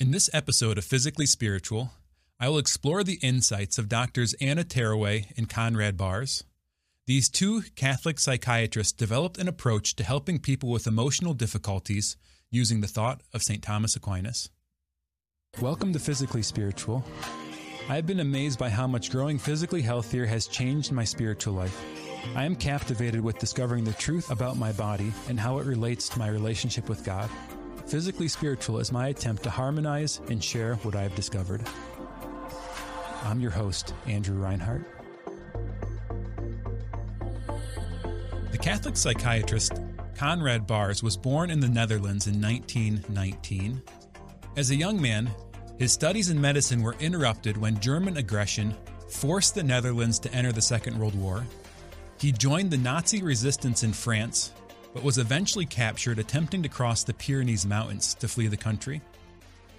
In this episode of Physically Spiritual, I will explore the insights of doctors Anna Terruwe and Conrad Baars. These two Catholic psychiatrists developed an approach to helping people with emotional difficulties using the thought of St. Thomas Aquinas. Welcome to Physically Spiritual. I have been amazed by how much growing physically healthier has changed my spiritual life. I am captivated with discovering the truth about my body and how it relates to my relationship with God. Physically Spiritual is my attempt to harmonize and share what I have discovered. I'm your host, Andrew Reinhardt. The Catholic psychiatrist Conrad Baars was born in the Netherlands in 1919. As a young man, his studies in medicine were interrupted when German aggression forced the Netherlands to enter the Second World War. He joined the Nazi resistance in France but was eventually captured attempting to cross the Pyrenees Mountains to flee the country.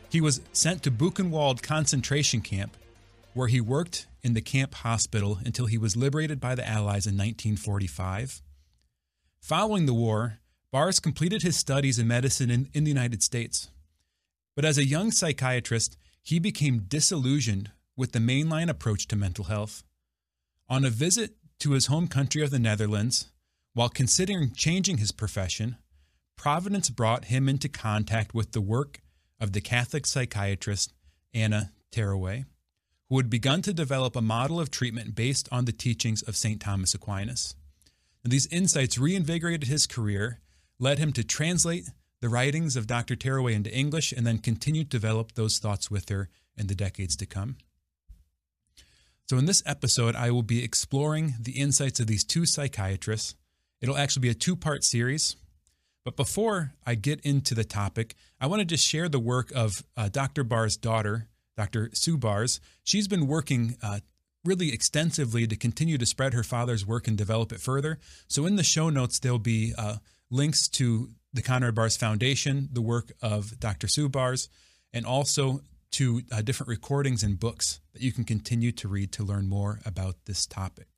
He was sent to Buchenwald concentration camp, where he worked in the camp hospital until he was liberated by the Allies in 1945. Following the war, Baars completed his studies in medicine in, in the United States. But as a young psychiatrist, he became disillusioned with the mainline approach to mental health. On a visit to his home country of the Netherlands, while considering changing his profession, Providence brought him into contact with the work of the Catholic psychiatrist Anna Terruwe, who had begun to develop a model of treatment based on the teachings of St. Thomas Aquinas. And these insights reinvigorated his career, led him to translate the writings of Dr. Terruwe into English, and then continue to develop those thoughts with her in the decades to come. So, in this episode, I will be exploring the insights of these two psychiatrists It'll actually be a two part series. But before I get into the topic, I want to share the work of uh, Dr. Baars' daughter, Dr. Sue Baars. She's been working uh, really extensively to continue to spread her father's work and develop it further. So in the show notes, there'll be uh, links to the Conrad Baars Foundation, the work of Dr. Sue Baars, and also to uh, different recordings and books that you can continue to read to learn more about this topic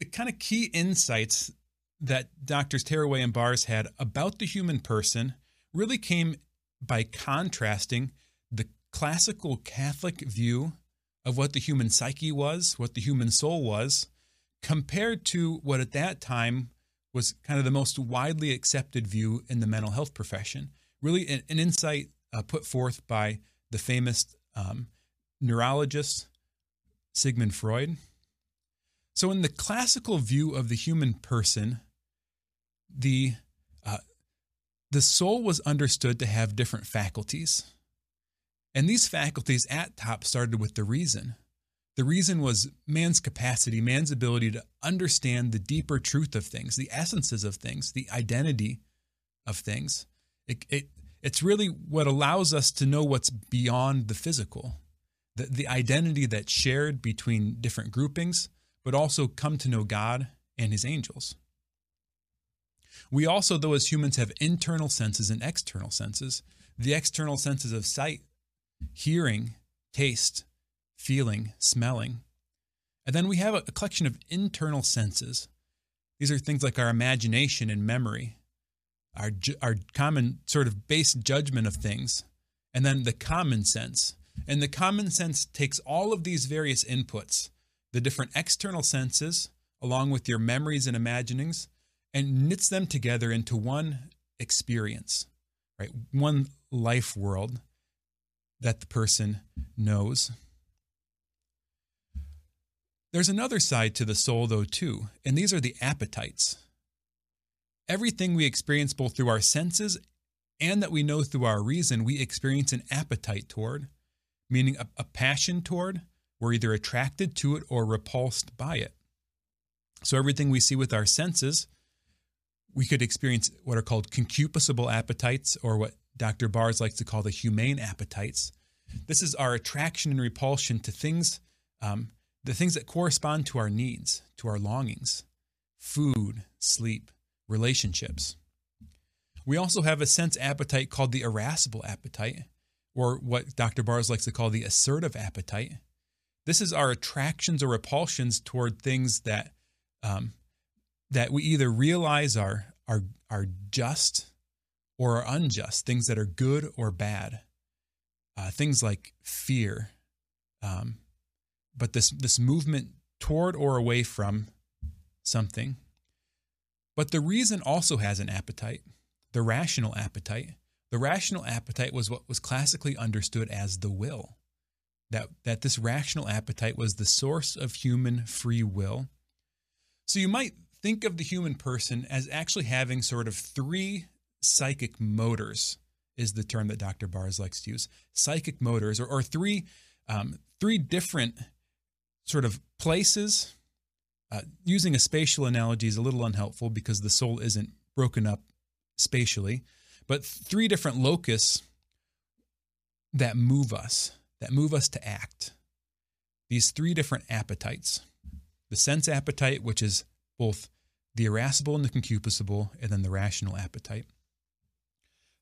the, kind of key insights that doctors Terruwe and Baars had about the human person really came by contrasting the classical Catholic view of what the human psyche was, what the human soul was, compared to what at that time was kind of the most widely accepted view in the mental health profession. Really, an, an insight uh, put forth by the famous um, neurologist Sigmund Freud. So, in the classical view of the human person, the uh, the soul was understood to have different faculties. And these faculties at top started with the reason. The reason was man's capacity, man's ability to understand the deeper truth of things, the essences of things, the identity of things. It, it, it's really what allows us to know what's beyond the physical, the, the identity that's shared between different groupings but also come to know God and his angels. We also, though, as humans, have internal senses and external senses. The external senses of sight, hearing, taste, feeling, smelling. And then we have a collection of internal senses. These are things like our imagination and memory, our, our common sort of base judgment of things, and then the common sense. And the common sense takes all of these various inputs the different external senses along with your memories and imaginings and knits them together into one experience, right? One life world that the person knows. There's another side to the soul, though, too, and these are the appetites. Everything we experience both through our senses and that we know through our reason, we experience an appetite toward, meaning a, a passion toward, we're either attracted to it or repulsed by it. So, everything we see with our senses, we could experience what are called concupiscible appetites, or what Dr. Baars likes to call the humane appetites. This is our attraction and repulsion to things, um, the things that correspond to our needs, to our longings food, sleep, relationships. We also have a sense appetite called the irascible appetite, or what Dr. Baars likes to call the assertive appetite. This is our attractions or repulsions toward things that um, that we either realize are are are just or are unjust, things that are good or bad, uh, things like fear. Um, but this this movement toward or away from something. But the reason also has an appetite, the rational appetite. The rational appetite was what was classically understood as the will. That, that this rational appetite was the source of human free will. So you might think of the human person as actually having sort of three psychic motors, is the term that Dr. Baars likes to use. Psychic motors, or, or three, um, three different sort of places. Uh, using a spatial analogy is a little unhelpful because the soul isn't broken up spatially, but three different locus that move us, that move us to act. These three different appetites the sense appetite, which is both the irascible and the concupiscible, and then the rational appetite.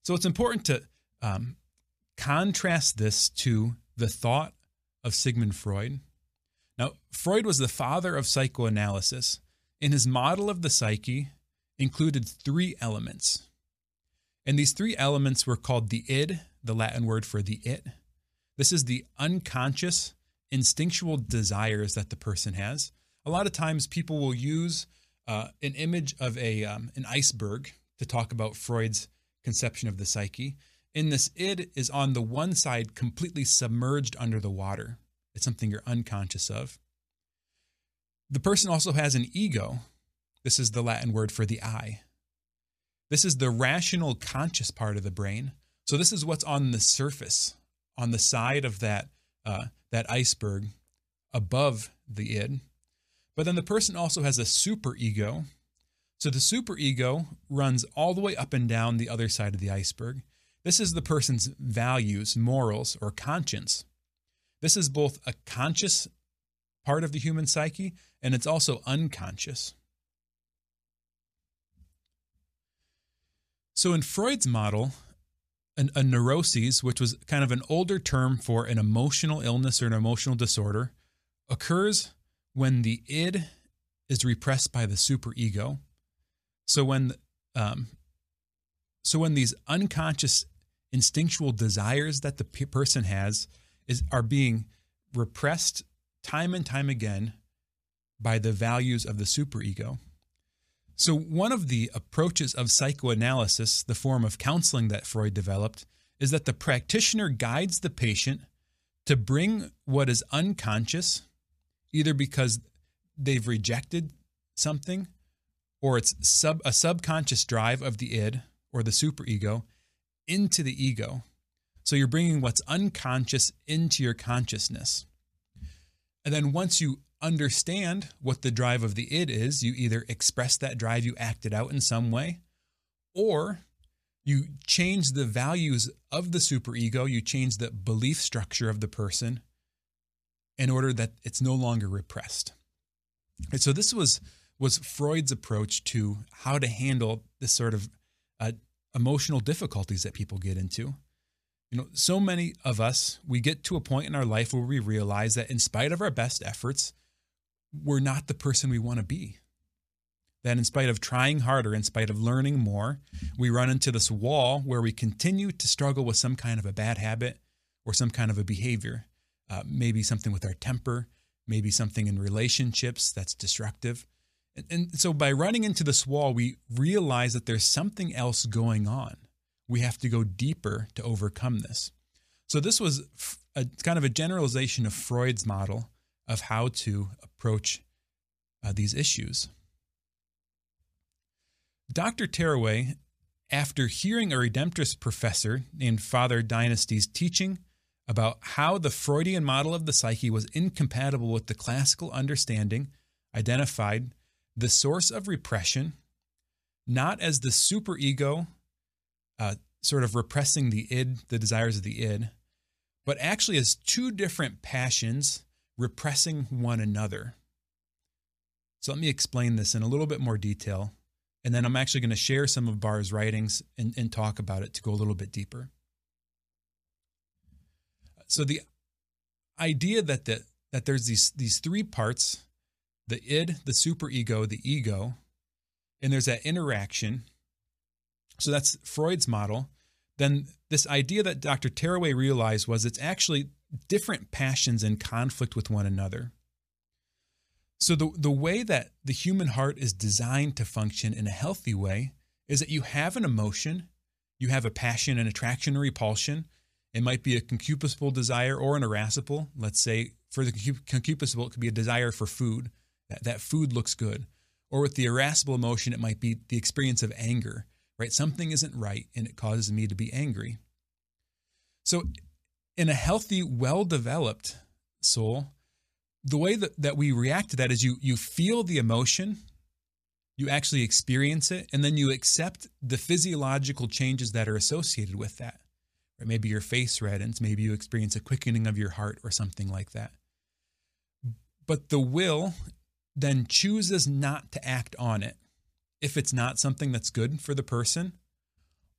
So it's important to um, contrast this to the thought of Sigmund Freud. Now, Freud was the father of psychoanalysis, and his model of the psyche included three elements. And these three elements were called the id, the Latin word for the it. This is the unconscious, instinctual desires that the person has. A lot of times people will use uh, an image of a, um, an iceberg to talk about Freud's conception of the psyche. In this, id is on the one side completely submerged under the water. It's something you're unconscious of. The person also has an ego. This is the Latin word for the I. This is the rational conscious part of the brain. So this is what's on the surface, on the side of that uh, that iceberg, above the id. But then the person also has a super ego, so the superego runs all the way up and down the other side of the iceberg. This is the person's values, morals, or conscience. This is both a conscious part of the human psyche and it's also unconscious. So in Freud's model, an, a neuroses, which was kind of an older term for an emotional illness or an emotional disorder, occurs when the id is repressed by the superego so when um, so when these unconscious instinctual desires that the p- person has is are being repressed time and time again by the values of the superego. So one of the approaches of psychoanalysis, the form of counseling that Freud developed, is that the practitioner guides the patient to bring what is unconscious, either because they've rejected something or it's sub a subconscious drive of the id or the superego into the ego. So you're bringing what's unconscious into your consciousness. And then once you understand what the drive of the id is, you either express that drive, you act it out in some way, or you change the values of the superego, you change the belief structure of the person in order that it's no longer repressed. And so this was was Freud's approach to how to handle this sort of uh, emotional difficulties that people get into. You know, so many of us, we get to a point in our life where we realize that in spite of our best efforts, we're not the person we want to be. That in spite of trying harder, in spite of learning more, we run into this wall where we continue to struggle with some kind of a bad habit or some kind of a behavior. Uh, maybe something with our temper, maybe something in relationships that's destructive. And, so by running into this wall, we realize that there's something else going on. We have to go deeper to overcome this. So this was a kind of a generalization of Freud's model of how to approach uh, these issues. Dr. Terruwe, after hearing a Redemptorist professor named Father Duynstee's teaching about how the Freudian model of the psyche was incompatible with the classical understanding identified the source of repression, not as the superego, uh, sort of repressing the id, the desires of the id, but actually as two different passions repressing one another. So let me explain this in a little bit more detail, and then I'm actually going to share some of Baars' writings and, and talk about it to go a little bit deeper. So the idea that the, that there's these these three parts the id, the superego, the ego, and there's that interaction. So that's Freud's model. Then this idea that Dr. Terruwe realized was it's actually different passions in conflict with one another. So the, the way that the human heart is designed to function in a healthy way is that you have an emotion, you have a passion, an attraction, or repulsion. It might be a concupiscible desire or an irascible. Let's say for the concupiscible, it could be a desire for food. That, that food looks good. Or with the irascible emotion, it might be the experience of anger, right? Something isn't right and it causes me to be angry. So, in a healthy, well developed soul, the way that, that we react to that is you, you feel the emotion, you actually experience it, and then you accept the physiological changes that are associated with that. Or maybe your face reddens, maybe you experience a quickening of your heart or something like that. But the will then chooses not to act on it if it's not something that's good for the person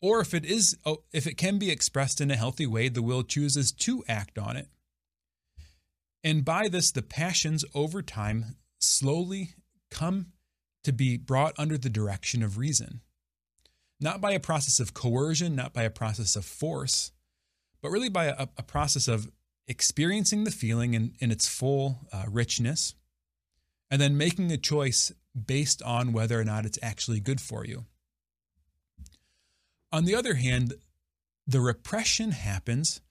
or if it is oh, if it can be expressed in a healthy way the will chooses to act on it. And by this the passions over time slowly come to be brought under the direction of reason. Not by a process of coercion not by a process of force but really by a, a process of experiencing the feeling in, in its full uh, richness and then making a choice based on whether or not it's actually good for you. On the other hand, the repression happens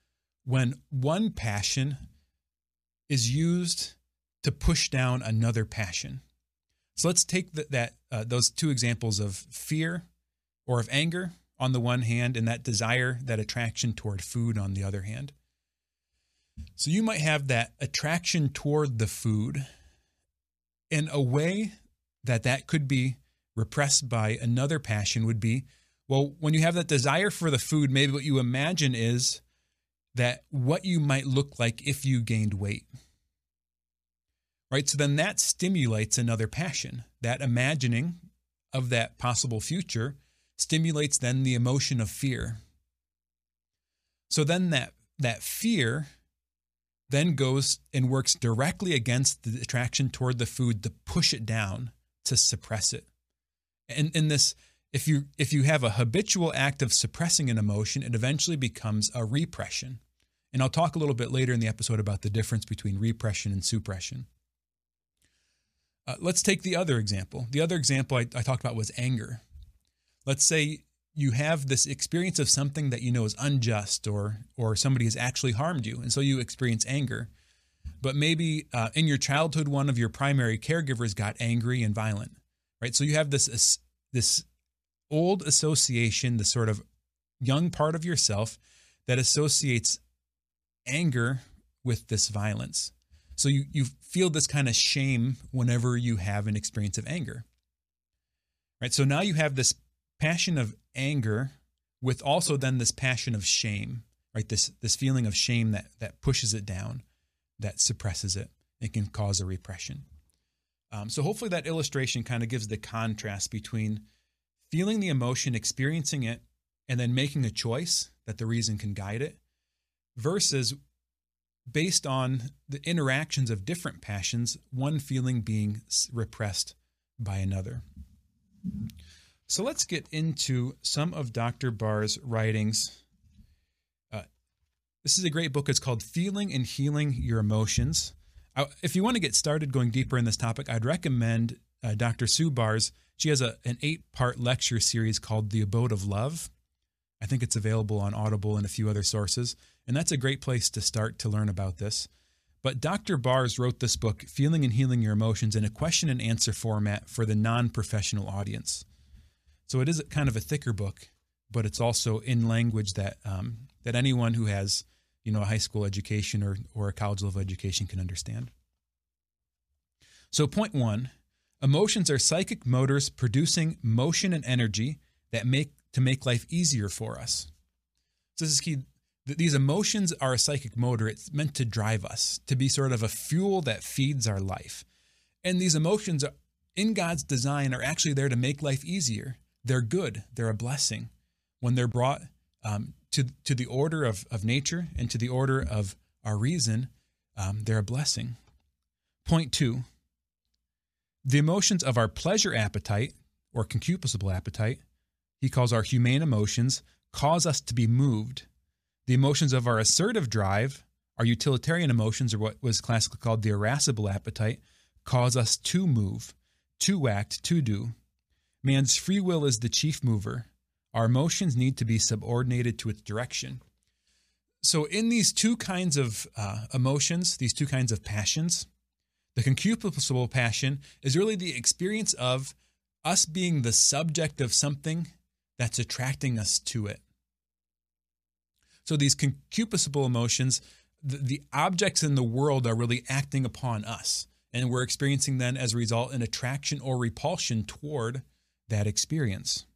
when one passion is used to push down another passion. So let's take the, that uh, those two examples of fear or of anger on the one hand and that desire, that attraction toward food on the other hand. So you might have that attraction toward the food in a way that that could be repressed by another passion would be well, when you have that desire for the food, maybe what you imagine is that what you might look like if you gained weight. Right? So then that stimulates another passion. That imagining of that possible future stimulates then the emotion of fear. So then that that fear then goes and works directly against the attraction toward the food to push it down, to suppress it. And in this, if you if you have a habitual act of suppressing an emotion, it eventually becomes a repression. And I'll talk a little bit later in the episode about the difference between repression and suppression. Uh, let's take the other example. The other example I, I talked about was anger. Let's say you have this experience of something that you know is unjust or or somebody has actually harmed you and so you experience anger but maybe uh, in your childhood one of your primary caregivers got angry and violent right? So you have this this old association the sort of young part of yourself that associates anger with this violence. So you you feel this kind of shame whenever you have an experience of anger right? So now you have this passion of anger with also then this passion of shame, right? This this feeling of shame that that pushes it down, that suppresses it. It can cause a repression. Um, so hopefully that illustration kind of gives the contrast between feeling the emotion, experiencing it, and then making a choice that the reason can guide it, versus based on the interactions of different passions, one feeling being repressed by another. So let's get into some of Dr. Baars' writings. This is a great book. It's called Feeling and Healing Your Emotions. If you want to get started going deeper in this topic, I'd recommend uh, Dr. Sue Baars. She has a, an eight part lecture series called The Abode of Love. I think it's available on Audible and a few other sources. And that's a great place to start to learn about this. But Dr. Baars wrote this book, Feeling and Healing Your Emotions, in a question and answer format for the non professional audience. So it is kind of a thicker book, but it's also in language that um, that anyone who has you know a high school education or or a college level education can understand. So point one, emotions are psychic motors producing motion and energy that make to make life easier for us. So this is key. These emotions are a psychic motor. It's meant to drive us, to be sort of a fuel that feeds our life. And these emotions in God's design are actually there to make life easier they're good, they're a blessing. When they're brought um, to, to the order of, of nature and to the order of our reason, um, they're a blessing. Point two the emotions of our pleasure appetite or concupiscible appetite he calls our humane emotions, cause us to be moved. The emotions of our assertive drive, our utilitarian emotions, or what was classically called the irascible appetite, cause us to move, to act, to do. Man's free will is the chief mover. Our emotions need to be subordinated to its direction. So, in these two kinds of uh, emotions, these two kinds of passions, the concupiscible passion is really the experience of us being the subject of something that's attracting us to it. So, these concupiscible emotions, the, the objects in the world are really acting upon us, and we're experiencing then as a result an attraction or repulsion toward that experience.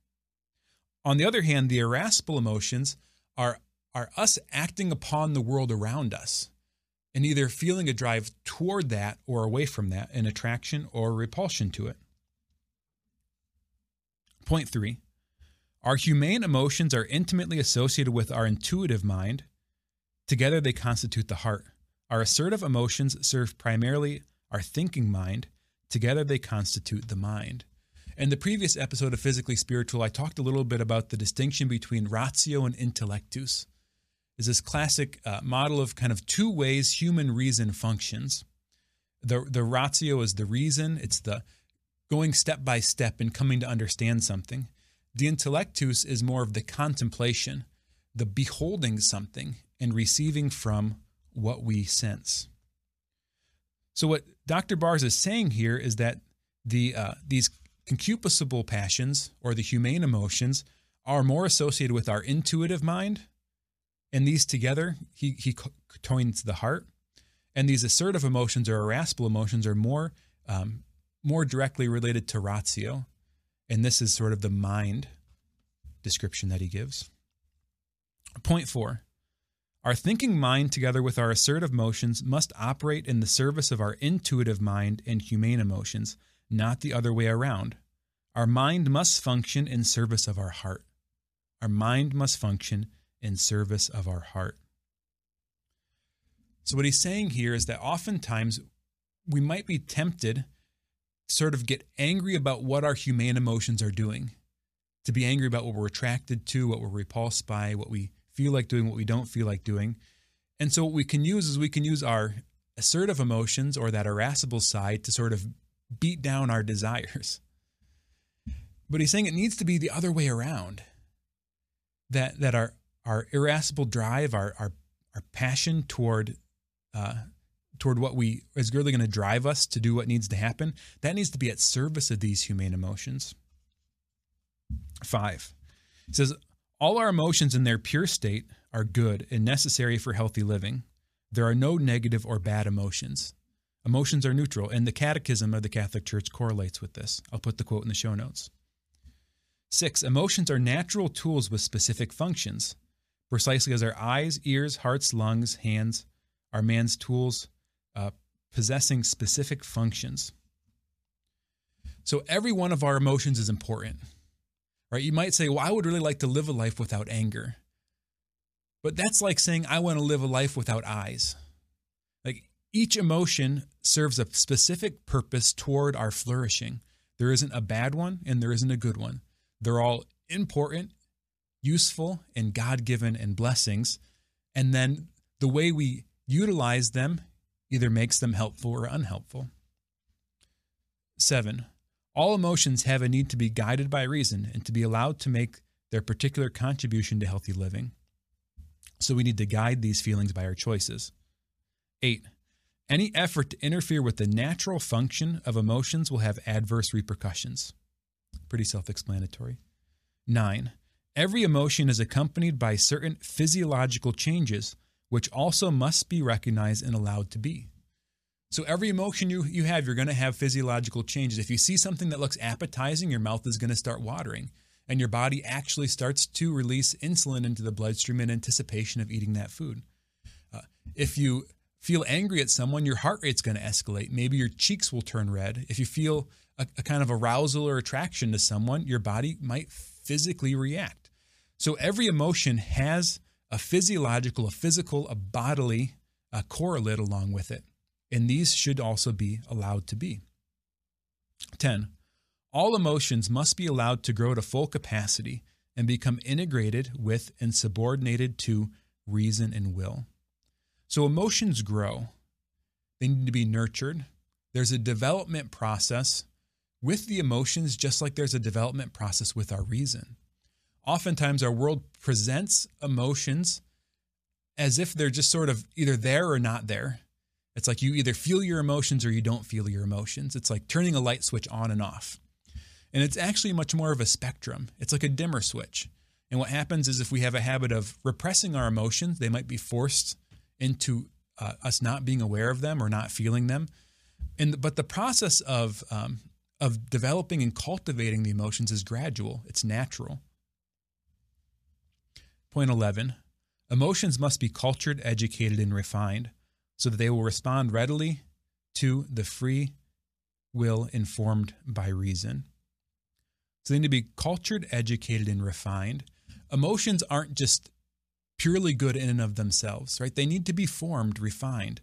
On the other hand, the irascible emotions are, are us acting upon the world around us and either feeling a drive toward that or away from that, an attraction or repulsion to it. Point three our humane emotions are intimately associated with our intuitive mind. Together, they constitute the heart. Our assertive emotions serve primarily our thinking mind. Together, they constitute the mind. In the previous episode of Physically Spiritual, I talked a little bit about the distinction between ratio and intellectus. Is this classic uh, model of kind of two ways human reason functions. The, the ratio is the reason, it's the going step by step and coming to understand something. The intellectus is more of the contemplation, the beholding something and receiving from what we sense. So, what Dr. Baars is saying here is that the uh, these concupiscible passions or the humane emotions are more associated with our intuitive mind. And these together, he, he coins the heart. And these assertive emotions or irascible emotions are more, um, more directly related to ratio. And this is sort of the mind description that he gives. Point four our thinking mind, together with our assertive motions, must operate in the service of our intuitive mind and humane emotions not the other way around. Our mind must function in service of our heart. Our mind must function in service of our heart. So, what he's saying here is that oftentimes we might be tempted to sort of get angry about what our humane emotions are doing, to be angry about what we're attracted to, what we're repulsed by, what we feel like doing, what we don't feel like doing. And so, what we can use is we can use our assertive emotions or that irascible side to sort of beat down our desires. But he's saying it needs to be the other way around. That that our our irascible drive, our our, our passion toward uh, toward what we is really going to drive us to do what needs to happen, that needs to be at service of these humane emotions. Five, it says all our emotions in their pure state are good and necessary for healthy living. There are no negative or bad emotions. Emotions are neutral, and the Catechism of the Catholic Church correlates with this. I'll put the quote in the show notes. Six, emotions are natural tools with specific functions, precisely as our eyes, ears, hearts, lungs, hands are man's tools uh, possessing specific functions. So every one of our emotions is important, right? You might say, well, I would really like to live a life without anger. But that's like saying, I want to live a life without eyes. Each emotion serves a specific purpose toward our flourishing. There isn't a bad one and there isn't a good one. They're all important, useful, and God given and blessings. And then the way we utilize them either makes them helpful or unhelpful. Seven, all emotions have a need to be guided by reason and to be allowed to make their particular contribution to healthy living. So we need to guide these feelings by our choices. Eight, any effort to interfere with the natural function of emotions will have adverse repercussions. Pretty self explanatory. Nine, every emotion is accompanied by certain physiological changes, which also must be recognized and allowed to be. So, every emotion you, you have, you're going to have physiological changes. If you see something that looks appetizing, your mouth is going to start watering, and your body actually starts to release insulin into the bloodstream in anticipation of eating that food. Uh, if you feel angry at someone, your heart rate's going to escalate. Maybe your cheeks will turn red. If you feel a, a, kind of arousal or attraction to someone, your body might physically react. So every emotion has a physiological, a physical, a bodily a correlate along with it. And these should also be allowed to be. 10. All emotions must be allowed to grow to full capacity and become integrated with and subordinated to reason and will. So emotions grow, they need to be nurtured. There's a development process with the emotions, just like there's a development process with our reason. Oftentimes, our world presents emotions as if they're just sort of either there or not there. It's like you either feel your emotions or you don't feel your emotions. It's like turning a light switch on and off. And it's actually much more of a spectrum. It's like a dimmer switch. And what happens is if we have a habit of repressing our emotions, they might be forced into uh, us not being aware of them or not feeling them. And but the process of um, of developing and cultivating the emotions is gradual. It's natural. Point 11. Emotions must be cultured, educated, and refined so that they will respond readily to the free will informed by reason. So they need to be cultured, educated, and refined. Emotions aren't just purely good in and of themselves, right? They need to be formed, refined.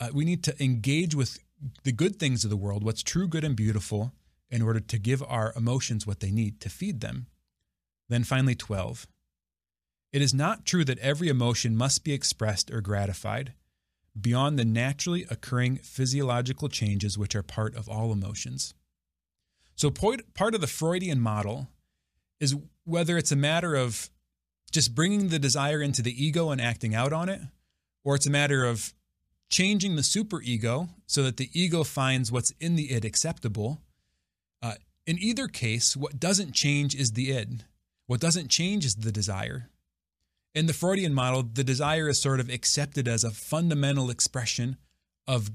Uh, we need to engage with the good things of the world, what's true, good, and beautiful, in order to give our emotions what they need to feed them. Then finally, 12. It is not true that every emotion must be expressed or gratified beyond the naturally occurring physiological changes which are part of all emotions. So, part of the Freudian model is whether it's a matter of just bringing the desire into the ego and acting out on it, or it's a matter of changing the superego so that the ego finds what's in the id acceptable. Uh, in either case, what doesn't change is the id. What doesn't change is the desire. In the Freudian model, the desire is sort of accepted as a fundamental expression of,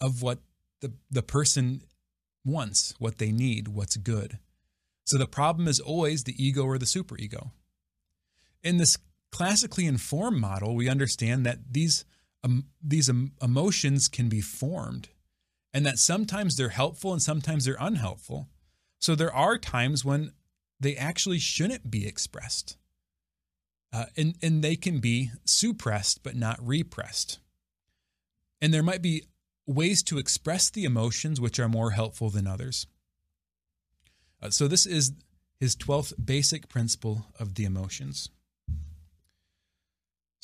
of what the, the person wants, what they need, what's good. So the problem is always the ego or the superego. In this classically informed model, we understand that these um, these um, emotions can be formed and that sometimes they're helpful and sometimes they're unhelpful. So there are times when they actually shouldn't be expressed. Uh, and, and they can be suppressed but not repressed. And there might be ways to express the emotions which are more helpful than others. Uh, so, this is his 12th basic principle of the emotions.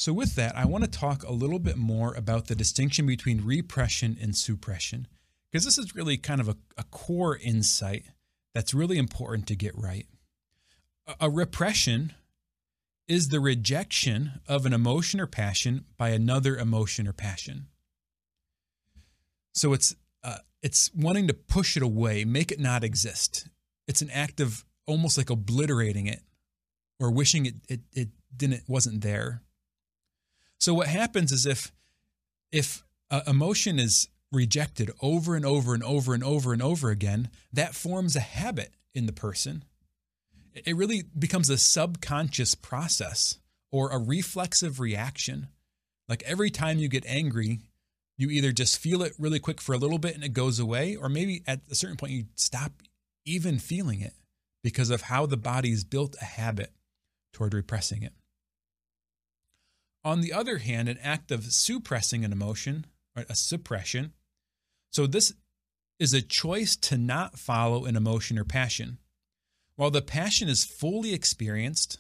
So, with that, I want to talk a little bit more about the distinction between repression and suppression, because this is really kind of a, a core insight that's really important to get right. A, a repression is the rejection of an emotion or passion by another emotion or passion. So it's uh, it's wanting to push it away, make it not exist. It's an act of almost like obliterating it or wishing it it, it didn't wasn't there. So what happens is if if uh, emotion is rejected over and over and over and over and over again, that forms a habit in the person. It really becomes a subconscious process or a reflexive reaction. Like every time you get angry, you either just feel it really quick for a little bit and it goes away, or maybe at a certain point you stop even feeling it because of how the body's built a habit toward repressing it. On the other hand, an act of suppressing an emotion, right, a suppression. So this is a choice to not follow an emotion or passion. While the passion is fully experienced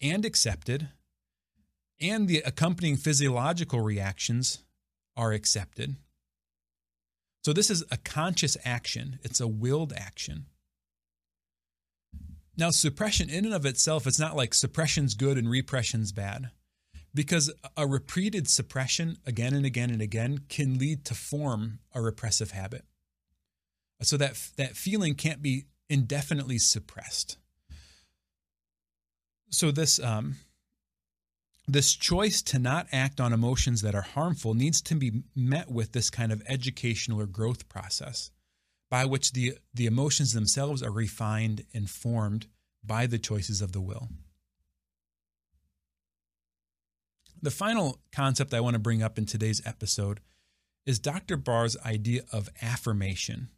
and accepted, and the accompanying physiological reactions are accepted. So, this is a conscious action, it's a willed action. Now, suppression in and of itself, it's not like suppression's good and repression's bad, because a repeated suppression again and again and again can lead to form a repressive habit. So that that feeling can't be indefinitely suppressed. So this um, this choice to not act on emotions that are harmful needs to be met with this kind of educational or growth process by which the, the emotions themselves are refined and formed by the choices of the will. The final concept I want to bring up in today's episode is Dr. Baars' idea of affirmation.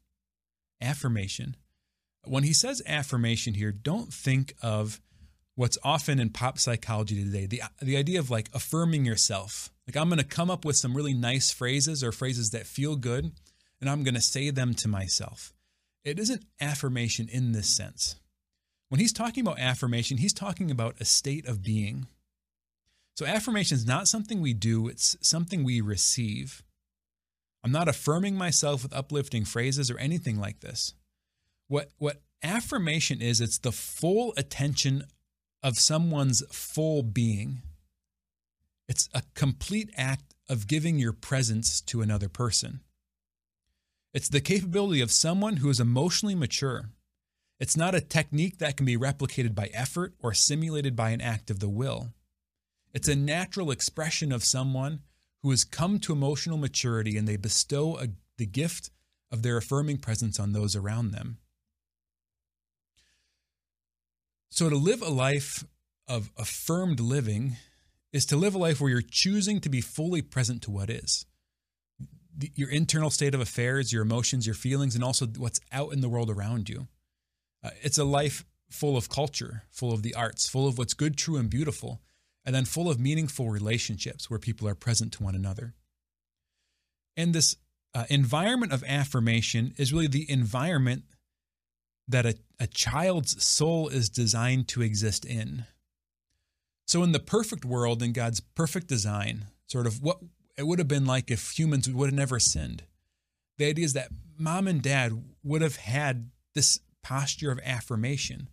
Affirmation. When he says affirmation here, don't think of what's often in pop psychology today the, the idea of like affirming yourself. Like, I'm going to come up with some really nice phrases or phrases that feel good, and I'm going to say them to myself. It isn't affirmation in this sense. When he's talking about affirmation, he's talking about a state of being. So, affirmation is not something we do, it's something we receive. I'm not affirming myself with uplifting phrases or anything like this. What, what affirmation is, it's the full attention of someone's full being. It's a complete act of giving your presence to another person. It's the capability of someone who is emotionally mature. It's not a technique that can be replicated by effort or simulated by an act of the will. It's a natural expression of someone who has come to emotional maturity and they bestow a, the gift of their affirming presence on those around them. So, to live a life of affirmed living is to live a life where you're choosing to be fully present to what is your internal state of affairs, your emotions, your feelings, and also what's out in the world around you. Uh, it's a life full of culture, full of the arts, full of what's good, true, and beautiful, and then full of meaningful relationships where people are present to one another. And this uh, environment of affirmation is really the environment that a, a child's soul is designed to exist in. So, in the perfect world, in God's perfect design, sort of what it would have been like if humans would have never sinned, the idea is that mom and dad would have had this posture of affirmation.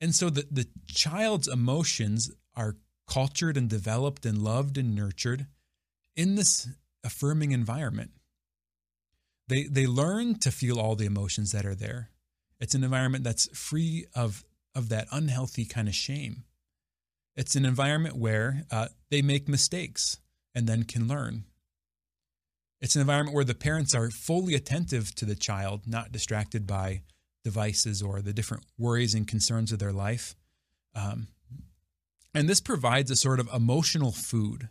And so the, the child's emotions are cultured and developed and loved and nurtured in this affirming environment. They, they learn to feel all the emotions that are there. It's an environment that's free of, of that unhealthy kind of shame. It's an environment where uh, they make mistakes and then can learn. It's an environment where the parents are fully attentive to the child, not distracted by devices or the different worries and concerns of their life. Um, and this provides a sort of emotional food.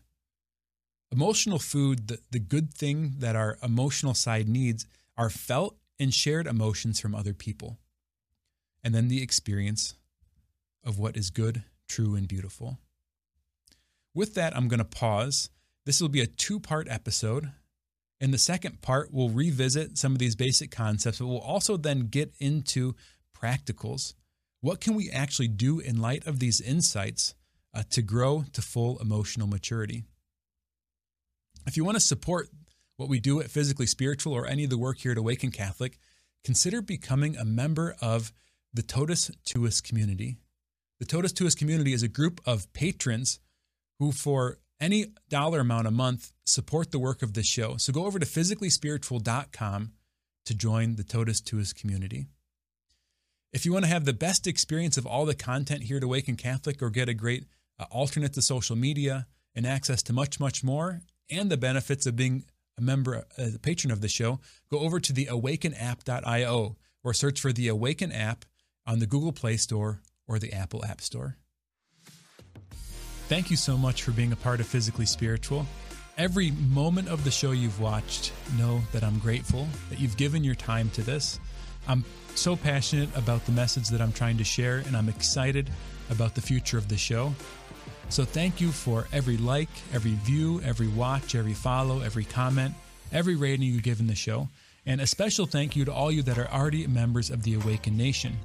Emotional food, the, the good thing that our emotional side needs, are felt and shared emotions from other people, and then the experience of what is good, true, and beautiful. With that, I'm going to pause. This will be a two part episode. In the second part, we'll revisit some of these basic concepts, but we'll also then get into practicals. What can we actually do in light of these insights uh, to grow to full emotional maturity? If you want to support what we do at Physically Spiritual or any of the work here at Awaken Catholic, consider becoming a member of the Totus Tuus community. The Totus Tuus community is a group of patrons who, for any dollar amount a month, support the work of this show. So go over to physicallyspiritual.com to join the Totus Tuus community. If you want to have the best experience of all the content here at Awaken Catholic or get a great uh, alternate to social media and access to much, much more, and the benefits of being a member, a uh, patron of the show, go over to the awakenapp.io or search for the Awaken app on the Google Play Store or the Apple App Store. Thank you so much for being a part of Physically Spiritual. Every moment of the show you've watched, know that I'm grateful that you've given your time to this. I'm so passionate about the message that I'm trying to share, and I'm excited about the future of the show. So thank you for every like, every view, every watch, every follow, every comment, every rating you give in the show. And a special thank you to all you that are already members of the Awakened Nation.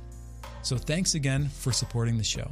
So thanks again for supporting the show.